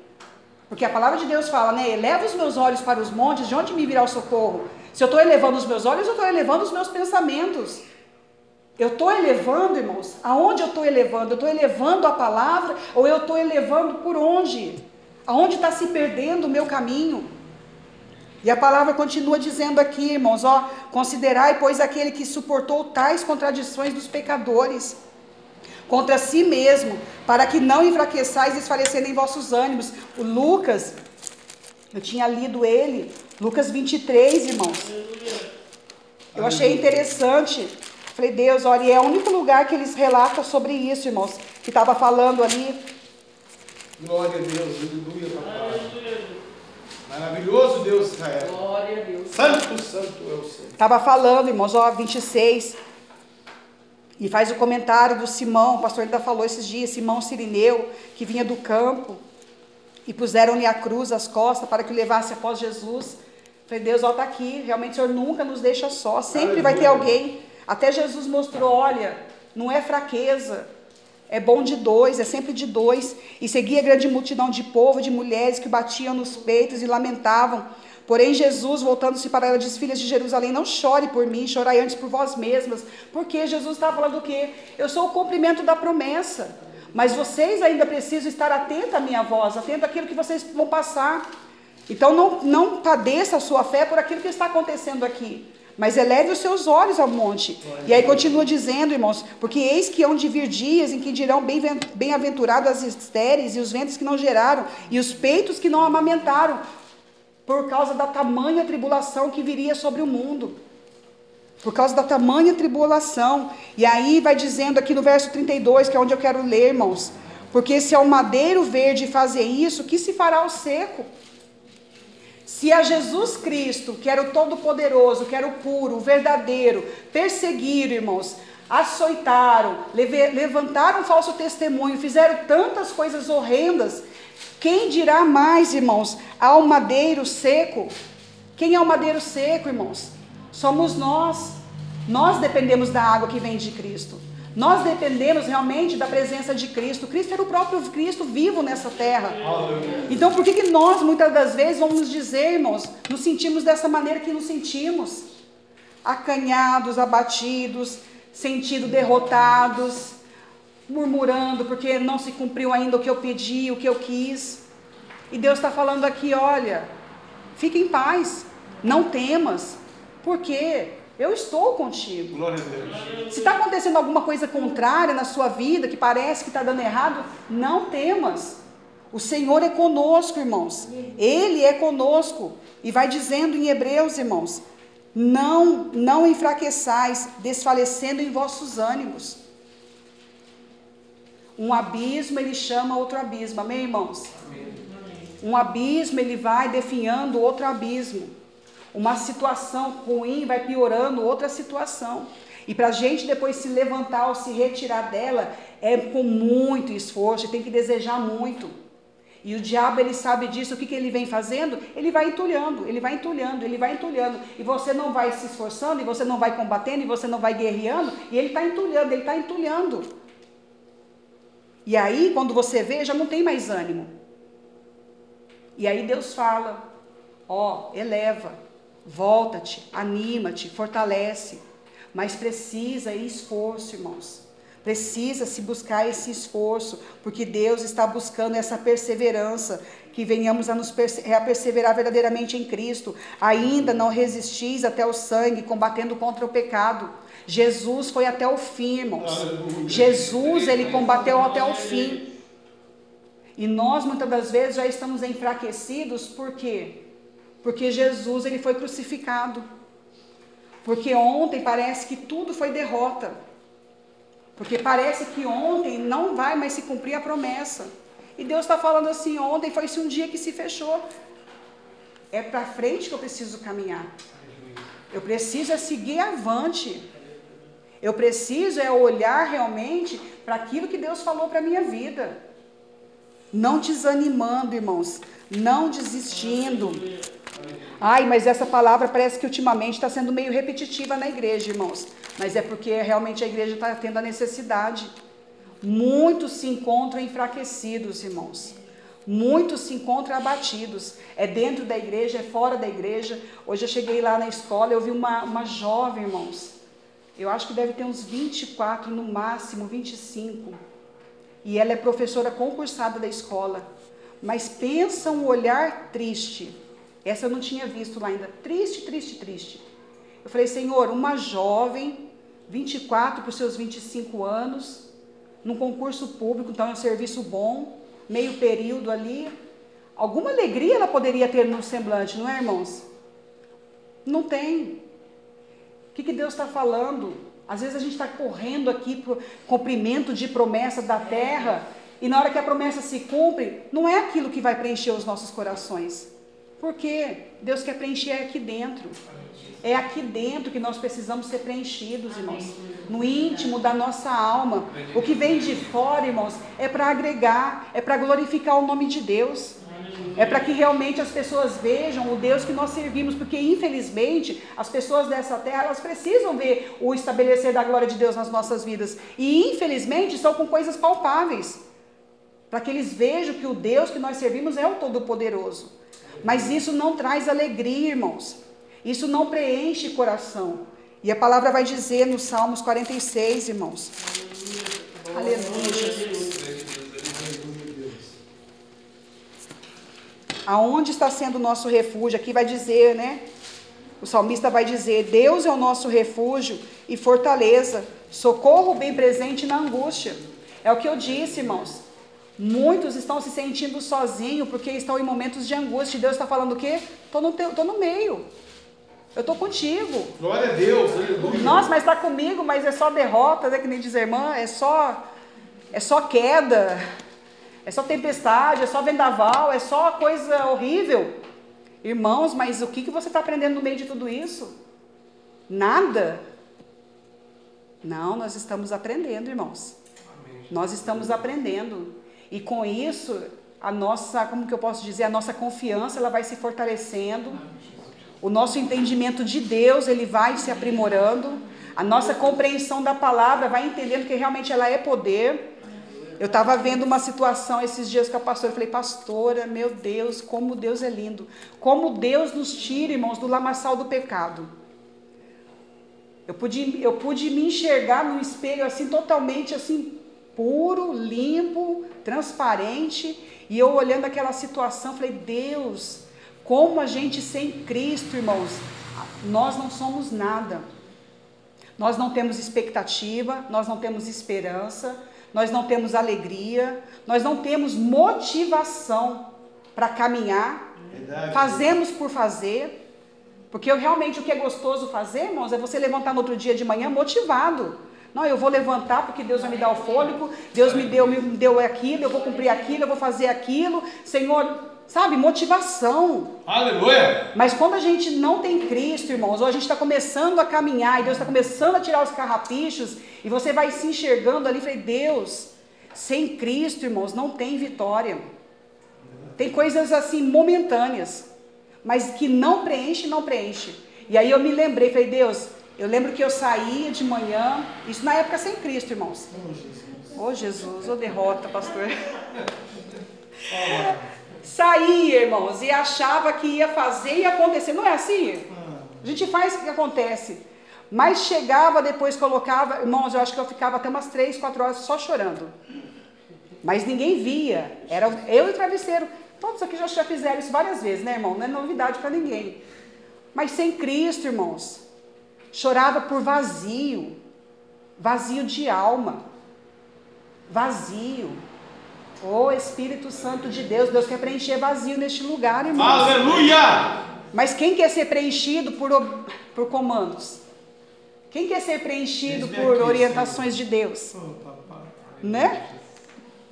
Porque a palavra de Deus fala, né? Eleva os meus olhos para os montes, de onde me virá o socorro? Se eu estou elevando os meus olhos, eu estou elevando os meus pensamentos. Eu estou elevando, irmãos, aonde eu estou elevando? Eu estou elevando a palavra ou eu estou elevando por onde? Aonde está se perdendo o meu caminho? E a palavra continua dizendo aqui, irmãos, ó, considerai, pois, aquele que suportou tais contradições dos pecadores contra si mesmo, para que não enfraqueçais desfalecendo em vossos ânimos. O Lucas, eu tinha lido ele, Lucas 23, irmãos. Eu achei interessante. Falei, Deus, olha, e é o único lugar que eles relatam sobre isso, irmãos, que estava falando ali. Glória a Deus, aleluia, papai. Maravilhoso Deus Israel. Glória a Deus. Santo, santo é o Senhor. Estava falando, irmãos, ó, 26. E faz o comentário do Simão, o pastor ainda falou esses dias, Simão Sirineu, que vinha do campo, e puseram-lhe a cruz às costas para que o levasse após Jesus. Falei, Deus, ó, está aqui, realmente o Senhor nunca nos deixa só, sempre vai ter alguém. Até Jesus mostrou, olha, não é fraqueza, é bom de dois, é sempre de dois. E seguia grande multidão de povo, de mulheres que batiam nos peitos e lamentavam. Porém, Jesus, voltando-se para ela, disse: Filhas de Jerusalém, não chore por mim, chorai antes por vós mesmas. Porque Jesus estava falando o quê? Eu sou o cumprimento da promessa. Mas vocês ainda precisam estar atentos à minha voz, atentos àquilo que vocês vão passar. Então, não, não padeça a sua fé por aquilo que está acontecendo aqui. Mas eleve os seus olhos ao monte. E aí continua dizendo, irmãos, porque eis que hão de vir dias em que dirão bem-aventurados as estéreis e os ventres que não geraram, e os peitos que não amamentaram, por causa da tamanha tribulação que viria sobre o mundo. Por causa da tamanha tribulação. E aí vai dizendo aqui no verso 32, que é onde eu quero ler, irmãos. Porque se ao madeiro verde fazer isso, que se fará ao seco? Se a Jesus Cristo, que era o Todo-Poderoso, que era o puro, o verdadeiro, perseguiram, irmãos, açoitaram, levantaram falso testemunho, fizeram tantas coisas horrendas, quem dirá mais, irmãos, ao madeiro seco? Quem é o madeiro seco, irmãos? Somos nós. Nós dependemos da água que vem de Cristo. Nós dependemos realmente da presença de Cristo. Cristo era o próprio Cristo vivo nessa terra. Então, por que, que nós, muitas das vezes, vamos dizer, irmãos, nos sentimos dessa maneira que nos sentimos? Acanhados, abatidos, sentindo derrotados, murmurando porque não se cumpriu ainda o que eu pedi, o que eu quis. E Deus está falando aqui: olha, fique em paz, não temas. Por quê? Eu estou contigo. Glória a Deus. Se está acontecendo alguma coisa contrária na sua vida, que parece que está dando errado, não temas. O Senhor é conosco, irmãos. Ele é conosco. E vai dizendo em Hebreus, irmãos: Não, não enfraqueçais, desfalecendo em vossos ânimos. Um abismo ele chama outro abismo, amém, irmãos? Um abismo ele vai definhando outro abismo. Uma situação ruim vai piorando outra situação. E para a gente depois se levantar ou se retirar dela, é com muito esforço, tem que desejar muito. E o diabo, ele sabe disso, o que, que ele vem fazendo? Ele vai entulhando, ele vai entulhando, ele vai entulhando. E você não vai se esforçando, e você não vai combatendo, e você não vai guerreando, e ele está entulhando, ele está entulhando. E aí, quando você vê, já não tem mais ânimo. E aí Deus fala: ó, eleva, volta-te, anima-te, fortalece. Mas precisa esforço, irmãos. Precisa se buscar esse esforço, porque Deus está buscando essa perseverança, que venhamos a, nos a perseverar verdadeiramente em Cristo. Ainda não resistis até o sangue, combatendo contra o pecado. Jesus foi até o fim, irmãos. Jesus, ele combateu até o fim. E nós muitas das vezes já estamos enfraquecidos, por quê? Porque Jesus, ele foi crucificado. Porque ontem parece que tudo foi derrota. Porque parece que ontem não vai mais se cumprir a promessa. E Deus está falando assim: ontem foi-se um dia que se fechou. É para frente que eu preciso caminhar. Eu preciso é seguir avante. Eu preciso é olhar realmente para aquilo que Deus falou para a minha vida. Não desanimando, irmãos. Não desistindo. Ai, mas essa palavra parece que ultimamente está sendo meio repetitiva na igreja, irmãos. Mas é porque realmente a igreja está tendo a necessidade. Muitos se encontram enfraquecidos, irmãos. Muitos se encontram abatidos. É dentro da igreja, é fora da igreja. Hoje eu cheguei lá na escola, eu vi uma, uma jovem, irmãos. Eu acho que deve ter uns 24, no máximo 25. E ela é professora concursada da escola. Mas pensa um olhar triste essa eu não tinha visto lá ainda. Triste, triste, triste. Eu falei, Senhor, uma jovem, 24 para os seus 25 anos, num concurso público, então é um serviço bom, meio período ali. Alguma alegria ela poderia ter no semblante, não é, irmãos? Não tem. O que, que Deus está falando? Às vezes a gente está correndo aqui para o cumprimento de promessa da terra, e na hora que a promessa se cumpre, não é aquilo que vai preencher os nossos corações. Porque Deus quer preencher aqui dentro. É aqui dentro que nós precisamos ser preenchidos, irmãos. No íntimo da nossa alma. O que vem de fora, irmãos, é para agregar, é para glorificar o nome de Deus. É para que realmente as pessoas vejam o Deus que nós servimos, porque infelizmente as pessoas dessa terra elas precisam ver o estabelecer da glória de Deus nas nossas vidas. E infelizmente são com coisas palpáveis. Para que eles vejam que o Deus que nós servimos é o Todo-Poderoso. Mas isso não traz alegria, irmãos. Isso não preenche coração. E a palavra vai dizer no Salmos 46, irmãos. Aleluia, Jesus. Aonde está sendo o nosso refúgio? Aqui vai dizer, né? O salmista vai dizer: Deus é o nosso refúgio e fortaleza, socorro bem presente na angústia. É o que eu disse, irmãos. Muitos estão se sentindo sozinhos porque estão em momentos de angústia. Deus está falando o quê? Estou no, tô no meio. Eu estou contigo. Glória a Deus, aleluia. Nossa, mas está comigo, mas é só derrota, né? Que nem diz a irmã, é só, é só queda, é só tempestade, é só vendaval, é só coisa horrível. Irmãos, mas o que, que você está aprendendo no meio de tudo isso? Nada. Não, nós estamos aprendendo, irmãos. Amém. Nós estamos aprendendo. E com isso, a nossa, como que eu posso dizer, a nossa confiança, ela vai se fortalecendo. O nosso entendimento de Deus, ele vai se aprimorando. A nossa compreensão da palavra vai entendendo que realmente ela é poder. Eu estava vendo uma situação esses dias com a pastora, eu falei, pastora, meu Deus, como Deus é lindo. Como Deus nos tira, irmãos, do lamaçal do pecado. Eu pude, eu pude me enxergar no espelho assim, totalmente assim, puro, limpo, transparente, e eu olhando aquela situação, falei: Deus, como a gente sem Cristo, irmãos, nós não somos nada. Nós não temos expectativa, nós não temos esperança, nós não temos alegria, nós não temos motivação para caminhar. Verdade. Fazemos por fazer. Porque eu, realmente o que é gostoso fazer, irmãos, é você levantar no outro dia de manhã motivado Não, eu vou levantar porque Deus vai me dar o fôlego, Deus me deu, me deu aquilo, eu vou cumprir aquilo, eu vou fazer aquilo. Senhor, sabe, motivação. Aleluia! Mas quando a gente não tem Cristo, irmãos, ou a gente está começando a caminhar e Deus está começando a tirar os carrapichos, e você vai se enxergando ali, falei, Deus, sem Cristo, irmãos, não tem vitória. Tem coisas assim momentâneas, mas que não preenche, não preenche. E aí eu me lembrei, falei, Deus, eu lembro que eu saía de manhã, isso na época sem Cristo, irmãos. Ô Jesus, ô derrota, pastor. Saía, irmãos, e achava que ia fazer e acontecer. Não é assim? A gente faz o que acontece. Mas chegava, depois colocava, irmãos, eu acho que eu ficava até umas três, quatro horas só chorando. Mas ninguém via. Era eu e o travesseiro. Todos aqui já, já fizeram isso várias vezes, né, irmão? Não é novidade para ninguém. Mas sem Cristo, irmãos. Chorava por vazio. Vazio de alma. Vazio. Oh Espírito Santo de Deus, Deus quer preencher vazio neste lugar, irmãos. Aleluia! Mas quem quer ser preenchido por, por comandos? Quem quer ser preenchido Diz-me por aqui, orientações de Deus? Oh, papai. Né?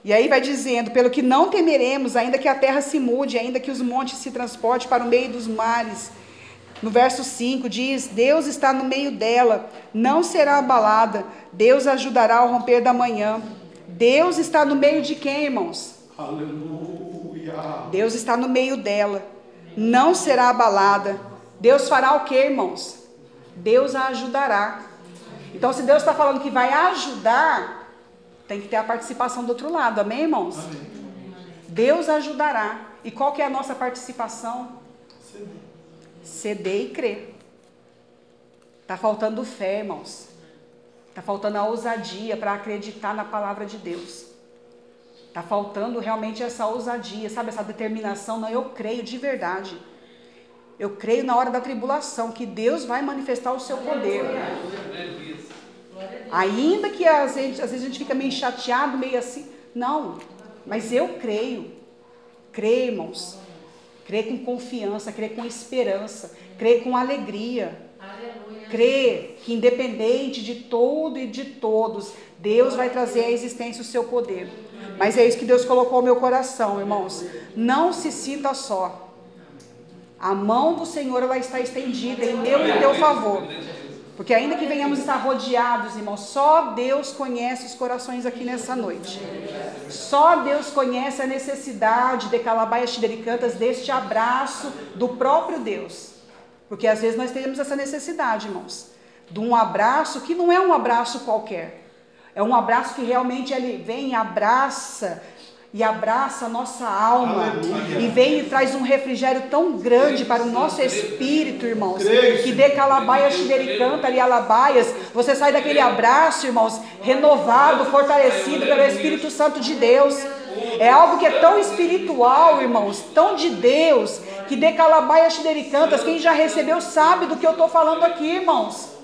E aí vai dizendo, pelo que não temeremos, ainda que a terra se mude, ainda que os montes se transportem para o meio dos mares. No verso 5 diz: Deus está no meio dela, não será abalada, Deus ajudará ao romper da manhã. Deus está no meio de quem, irmãos? Aleluia. Deus está no meio dela, não será abalada. Deus fará o que, irmãos? Deus a ajudará. Então, se Deus está falando que vai ajudar, tem que ter a participação do outro lado, amém, irmãos? Deus ajudará. E qual que é a nossa participação? Ceder e crer. Está faltando fé, irmãos. Está faltando a ousadia para acreditar na palavra de Deus. Está faltando realmente essa ousadia, sabe? Essa determinação. Não, eu creio de verdade. Eu creio na hora da tribulação que Deus vai manifestar o seu poder. Ainda que às vezes, às vezes a gente fica meio chateado, meio assim. Não, mas eu creio. Creio, irmãos. Creio com confiança, creio com esperança, creio com alegria. Crê que independente de tudo e de todos, Deus vai trazer à existência o seu poder. Mas é isso que Deus colocou no meu coração, irmãos. Não se sinta só. A mão do Senhor ela está estendida em meu e teu favor. Porque ainda que venhamos estar rodeados, irmãos, só Deus conhece os corações aqui nessa noite. Só Deus conhece a necessidade de Calabaias Xidericantas deste abraço do próprio Deus. Porque às vezes nós temos essa necessidade, irmãos, de um abraço que não é um abraço qualquer. É um abraço que realmente ele vem abraça e abraça a nossa alma Aleluia. e vem e traz um refrigério tão grande para o nosso espírito, irmãos, que de calabaias xericanta e alabaias, você sai daquele abraço, irmãos, renovado, fortalecido pelo Espírito Santo de Deus. É algo que é tão espiritual, irmãos, tão de Deus, que de calabaias xericantas, quem já recebeu sabe do que eu estou falando aqui, irmãos.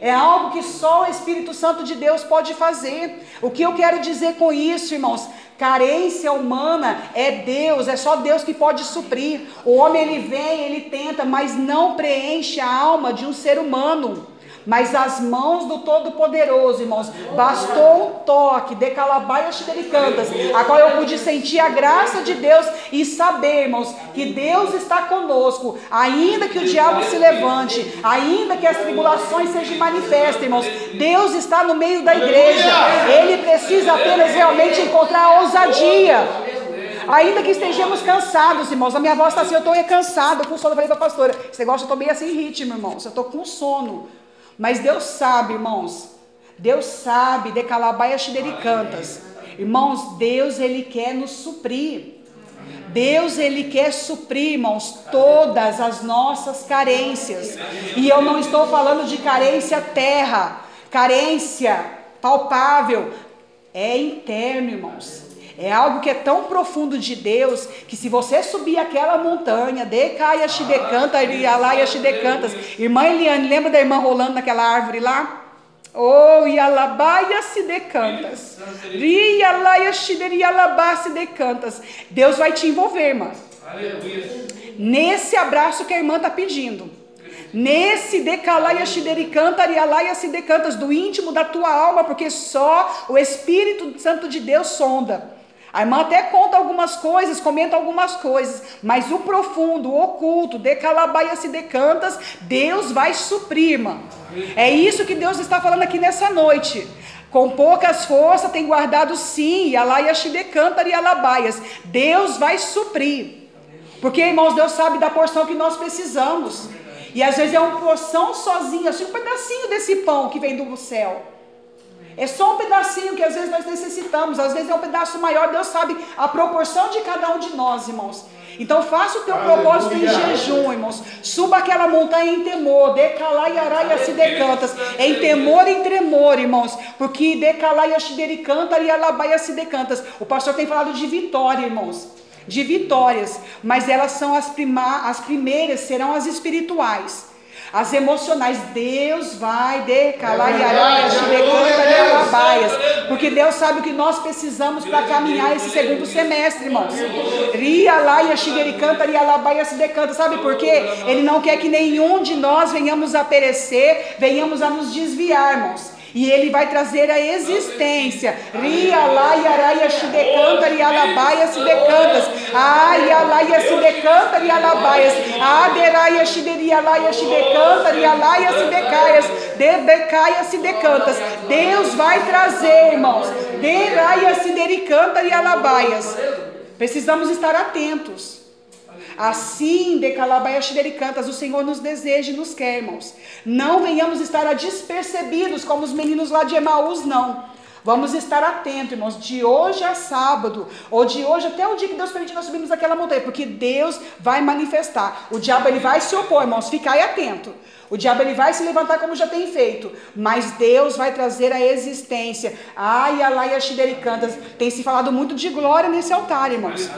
É algo que só o Espírito Santo de Deus pode fazer. O que eu quero dizer com isso, irmãos? Carência humana é Deus, é só Deus que pode suprir. O homem ele vem, ele tenta, mas não preenche a alma de um ser humano. Mas as mãos do Todo-Poderoso, irmãos, bastou um toque de calabaias xericantas, a qual eu pude sentir a graça de Deus e saber, irmãos, que Deus está conosco, ainda que o diabo se levante, ainda que as tribulações sejam manifestas, irmãos, Deus está no meio da igreja, ele precisa apenas realmente encontrar ousadia. Ainda que estejamos cansados, irmãos. A minha voz está assim, eu estou cansada, com sono. Eu falei para a pastora, esse negócio eu estou meio assim em ritmo, irmãos. Eu estou com sono. Mas Deus sabe, irmãos. Deus sabe de calabaias xidericantas. Irmãos, Deus, Ele quer nos suprir. Deus, Ele quer suprir, irmãos, todas as nossas carências. E eu não estou falando de carência terra, carência palpável. É interno, irmãos. É algo que é tão profundo de Deus que se você subir aquela montanha, decaia xidecanta, ialaia xidecantas. Irmã Eliane, lembra da irmã rolando naquela árvore lá? Oh, ialabaia sidecantas. Rialaia xiderialabá sidecantas. Deus vai te envolver, irmã. Nesse abraço que a irmã está pedindo. Nesse decalaia shidericantar e alaia se decantas do íntimo da tua alma, porque só o Espírito Santo de Deus sonda. A irmã até conta algumas coisas, comenta algumas coisas, mas o profundo, o oculto, decalabaia se decantas, Deus vai suprir, irmã. É isso que Deus está falando aqui nessa noite. Com poucas forças tem guardado sim, e alaia shidecantar e alabaias. Deus vai suprir. Porque, irmãos, Deus sabe da porção que nós precisamos. E às vezes é uma porção sozinha, assim, um pedacinho desse pão que vem do céu. É só um pedacinho que às vezes nós necessitamos, às vezes é um pedaço maior, Deus sabe a proporção de cada um de nós, irmãos. Então faça o teu propósito em jejum, irmãos. Suba aquela montanha em temor, decalai araia se decantas. Em temor e em tremor, irmãos. Porque decalai ashdericanta e alabaia se decantas. O pastor tem falado de vitória, irmãos. De vitórias, mas elas são as, prima, as primeiras, serão as espirituais. As emocionais, Deus vai decalar e aranhas, e. Porque Deus sabe o que nós precisamos para caminhar esse segundo semestre, irmãos. Ria laia, xigericanta, ria labaia se decanta. Sabe por quê? Ele não quer que nenhum de nós venhamos a perecer, venhamos a nos desviar, irmãos. E ele vai trazer a existência. Ria, laia, araia, se decanta, e alabaia, se decantas. Ai, alaia, se decanta, e alabaias. Aderaia, xideria, laia, se decanta, e alaia, se decaias. Debecaia, se decantas. Deus vai trazer, irmãos. Deraia, se dericanta, e alabaias. Precisamos estar atentos. Assim, de Calabaiaxidericantas, o Senhor nos deseja e nos quer, irmãos. Não venhamos estar despercebidos como os meninos lá de Emaús, não. Vamos estar atentos, irmãos, de hoje a sábado, ou de hoje até o dia que Deus permitir nós subimos aquela montanha, porque Deus vai manifestar. O diabo ele vai se opor, irmãos, ficai atento. O diabo ele vai se levantar como já tem feito, mas Deus vai trazer a existência. Ai, alai, ashidericantas. Tem se falado muito de glória nesse altar, irmãos.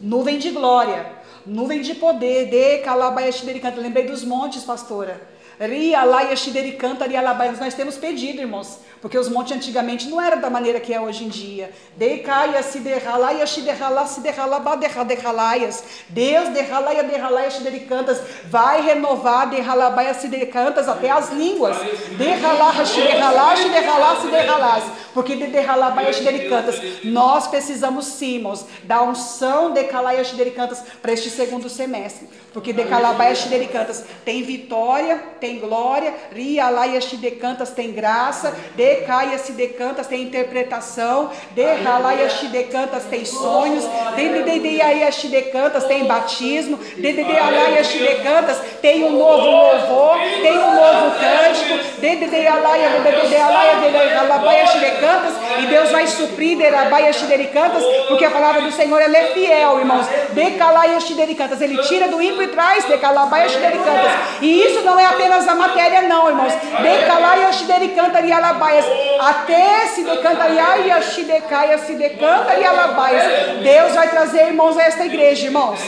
Nuvem de glória. Nuvem de poder, de calabaiaxidericanta. Lembrei dos montes, pastora. Ria, laia, xidericanta, ria, Nós temos pedido, irmãos. Porque os montes antigamente não eram da maneira que é hoje em dia. Decaia se derralaia se derrala se derralaba derralaias. Deus derralaia derralaia se dericantas vai renovar derralabaia se dericantas até as línguas. Derralar se derralar se derralar se derralas. Porque de derralabaia se dericantas nós precisamos sim, irmãos, da unção de calaia se dericantas para este segundo semestre. Porque de calabaia se dericantas tem vitória, tem glória, ria laia se decantas tem graça, de decaia se decantas tem interpretação, de ralaia se decantas tem sonhos, de de de aí se decantas tem batismo, de de de alaia se decantas tem um novo louvor, tem um novo cântico, de de de alaia de de alaia de alabaia se decantas e Deus vai suprir de rabaia se decantas, porque a palavra do Senhor ela é fiel, irmãos. De calaia se decantas, ele tira do ímpio e traz de calabaia se decantas. E isso não é apenas a matéria não, irmãos. De calaia se decantas e alabaias até se decantariaia, se decaia, se decanta e alabaias. Deus vai trazer irmãos a esta igreja, irmãos.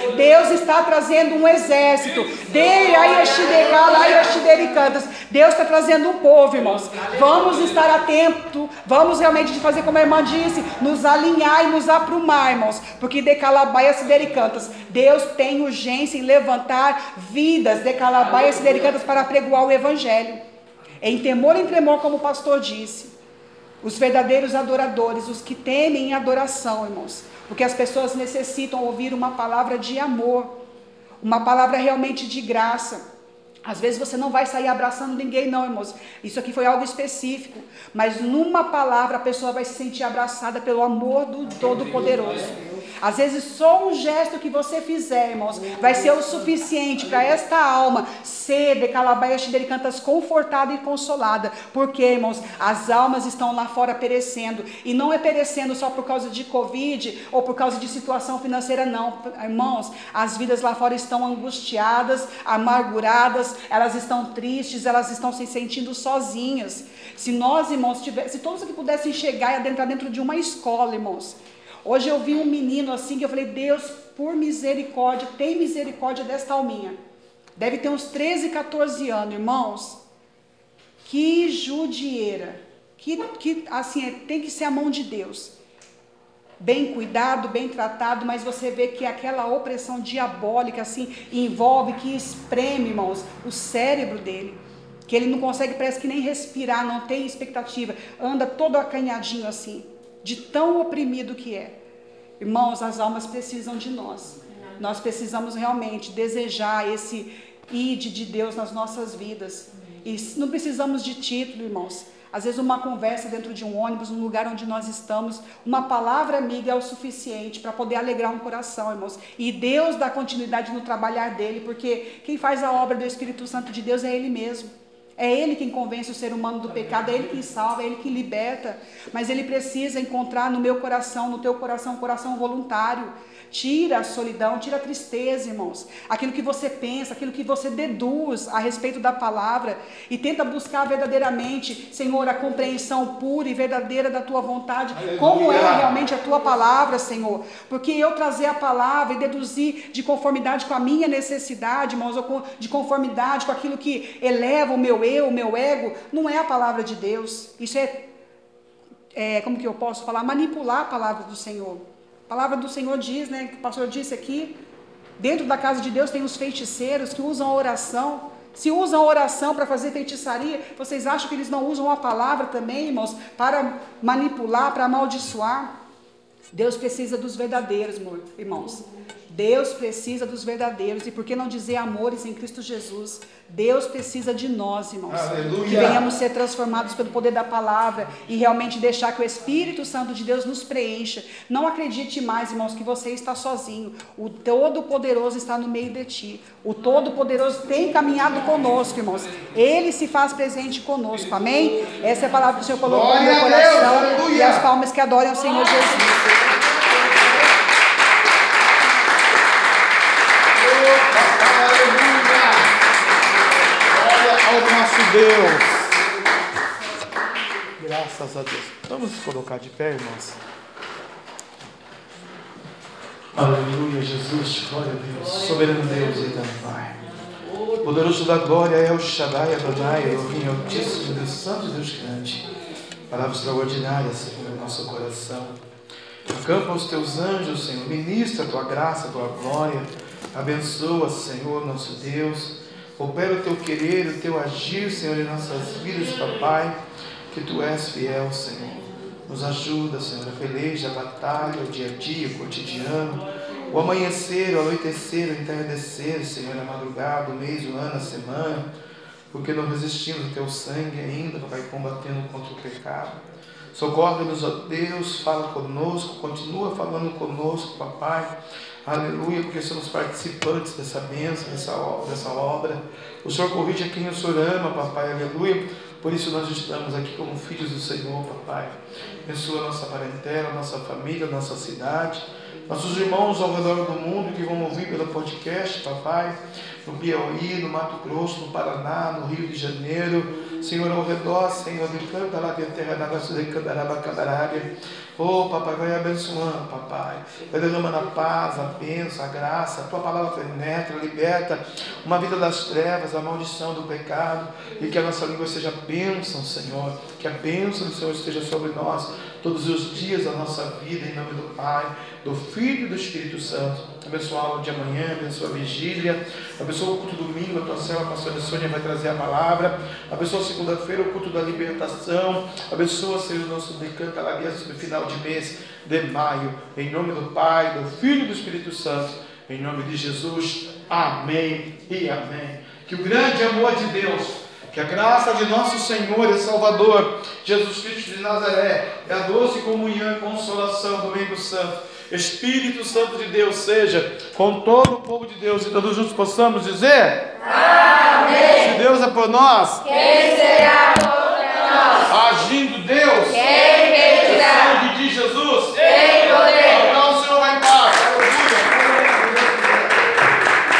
E. Deus está trazendo um exército. Dericantas. Deus está trazendo um povo, irmãos. Vamos estar atentos, vamos realmente fazer como a irmã disse, nos alinhar e nos aprumar, irmãos. Porque decalabaia, se dericantas. Deus tem urgência em levantar vidas, decalabaia, se para pregoar o Evangelho. Em temor e tremor, como o pastor disse. Os verdadeiros adoradores, os que temem em adoração, irmãos. Porque as pessoas necessitam ouvir uma palavra de amor, uma palavra realmente de graça. Às vezes você não vai sair abraçando ninguém, não, irmãos. Isso aqui foi algo específico. Mas numa palavra a pessoa vai se sentir abraçada pelo amor do Todo-Poderoso. Às vezes só um gesto que você fizer, irmãos, vai ser o suficiente para esta alma ser de calabaias delicantas confortada e consolada. Porque, irmãos, as almas estão lá fora perecendo. E não é perecendo só por causa de Covid ou por causa de situação financeira, não. Irmãos, as vidas lá fora estão angustiadas, amarguradas, elas estão tristes, elas estão se sentindo sozinhas. Se nós, irmãos, tivesse, se todos aqui pudessem chegar e adentrar dentro de uma escola, irmãos, Hoje eu vi um menino assim que eu falei, Deus, por misericórdia, tem misericórdia desta alminha. Deve ter uns 13, 14 anos, irmãos. Que judieira. Que, que assim, é, tem que ser a mão de Deus. Bem cuidado, bem tratado, mas você vê que aquela opressão diabólica assim envolve, que espreme, irmãos, o cérebro dele. Que ele não consegue, parece que nem respirar, não tem expectativa, anda todo acanhadinho assim, de tão oprimido que é. Irmãos, as almas precisam de nós. Nós precisamos realmente desejar esse ide de Deus nas nossas vidas. E não precisamos de título, irmãos. Às vezes, uma conversa dentro de um ônibus, num lugar onde nós estamos, uma palavra amiga é o suficiente para poder alegrar um coração, irmãos. E Deus dá continuidade no trabalhar dele, porque quem faz a obra do Espírito Santo de Deus é Ele mesmo. É Ele quem convence o ser humano do pecado, é Ele quem salva, é Ele que liberta. Mas Ele precisa encontrar no meu coração, no teu coração, um coração voluntário. Tira a solidão, tira a tristeza, irmãos. Aquilo que você pensa, aquilo que você deduz a respeito da palavra. E tenta buscar verdadeiramente, Senhor, a compreensão pura e verdadeira da tua vontade. Aleluia. Como é realmente a tua palavra, Senhor. Porque eu trazer a palavra e deduzir de conformidade com a minha necessidade, irmãos, ou de conformidade com aquilo que eleva o meu eu, meu ego, não é a palavra de Deus. Isso é é, como que eu posso falar, manipular a palavra do Senhor. A palavra do Senhor diz, né, que o pastor disse aqui, dentro da casa de Deus tem os feiticeiros que usam a oração. Se usam a oração para fazer feitiçaria, vocês acham que eles não usam a palavra também, irmãos, para manipular, para amaldiçoar? Deus precisa dos verdadeiros, irmãos. Deus precisa dos verdadeiros. E por que não dizer amores em Cristo Jesus? Deus precisa de nós, irmãos. Aleluia. Que venhamos ser transformados pelo poder da palavra e realmente deixar que o Espírito Santo de Deus nos preencha. Não acredite mais, irmãos, que você está sozinho. O Todo-Poderoso está no meio de ti. O Todo-Poderoso tem caminhado conosco, irmãos. Ele se faz presente conosco. Amém? Essa é a palavra que o Senhor colocou no meu Glória a Deus, coração. E as palmas que adoram o Senhor Jesus. Aleluia! Glória ao nosso Deus. Graças a Deus. Vamos nos colocar de pé, irmãos. Aleluia, Jesus. Glória a Deus. Soberano Deus e eterno Pai. Poderoso da glória é o Shaddai Adonai, Elohim Altíssimo, Deus Santo e Deus grande. Palavra extraordinária, Senhor, no nosso coração. Acampa os teus anjos, Senhor. Ministra a tua graça, a tua glória. Abençoa, Senhor, nosso Deus. Opera o teu querer, o teu agir, Senhor, em nossas vidas, papai. Que tu és fiel, Senhor. Nos ajuda, Senhor, a peleja, a batalha, o dia a dia, o cotidiano. O amanhecer, o anoitecer, o entardecer, Senhor, a madrugada, o mês, o ano, a semana. Porque não resistimos ao teu sangue ainda, papai, combatendo contra o pecado. Socorre-nos, ó Deus, fala conosco, continua falando conosco, papai. Aleluia, porque somos participantes dessa bênção, dessa obra, dessa obra. O Senhor corrige a quem o Senhor ama, papai, aleluia. Por isso nós estamos aqui como filhos do Senhor, papai. Abençoa nossa parentela, nossa família, nossa cidade. Nossos irmãos ao redor do mundo que vão ouvir pelo podcast, papai, no Piauí, no Mato Grosso, no Paraná, no Rio de Janeiro, Senhor, ao redor, Senhor, de canta lá de terra da nossa de candaraba, candarábia. Oh, papai, vai abençoando, papai. Vai derramando a paz, a bênção, a graça. A tua palavra penetra, liberta uma vida das trevas, a maldição do pecado. E que a nossa língua seja bênção, Senhor. Que a bênção do Senhor esteja sobre nós todos os dias da nossa vida, em nome do Pai, do Filho e do Espírito Santo. Abençoa a aula de amanhã, abençoa a vigília, abençoa o culto domingo, a tua célula, a pastora Sônia vai trazer a palavra, abençoa segunda-feira o culto da libertação, abençoa, Senhor, o nosso decanta lá no final de mês de maio, em nome do Pai, do Filho e do Espírito Santo, em nome de Jesus, amém e amém. Que o grande amor de Deus, que a graça de nosso Senhor e Salvador, Jesus Cristo de Nazaré, e a doce comunhão e consolação do Domingo Santo, Espírito Santo de Deus, seja com todo o povo de Deus e todos juntos possamos dizer: Amém. Se Deus é por nós, quem será contra nós? Agindo Deus, quem